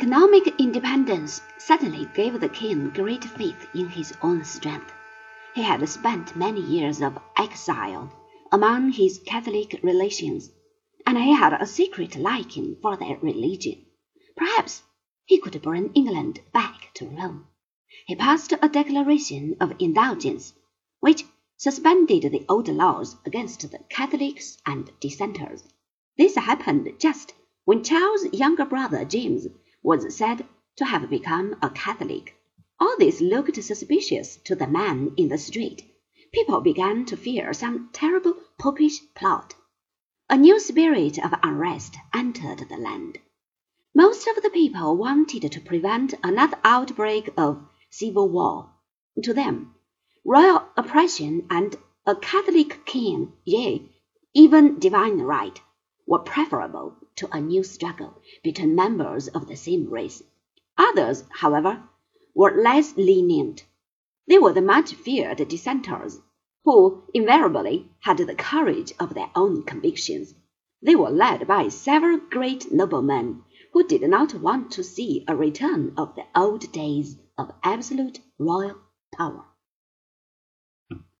Economic independence suddenly gave the king great faith in his own strength. He had spent many years of exile among his Catholic relations, and he had a secret liking for their religion. Perhaps he could bring England back to Rome. He passed a declaration of indulgence, which suspended the old laws against the Catholics and Dissenters. This happened just when Charles's younger brother James was said to have become a Catholic. All this looked suspicious to the man in the street. People began to fear some terrible popish plot. A new spirit of unrest entered the land. Most of the people wanted to prevent another outbreak of civil war. To them, royal oppression and a Catholic king, yea, even divine right, were preferable to a new struggle between members of the same race. Others, however, were less lenient. They were the much feared dissenters, who invariably had the courage of their own convictions. They were led by several great noblemen who did not want to see a return of the old days of absolute royal power.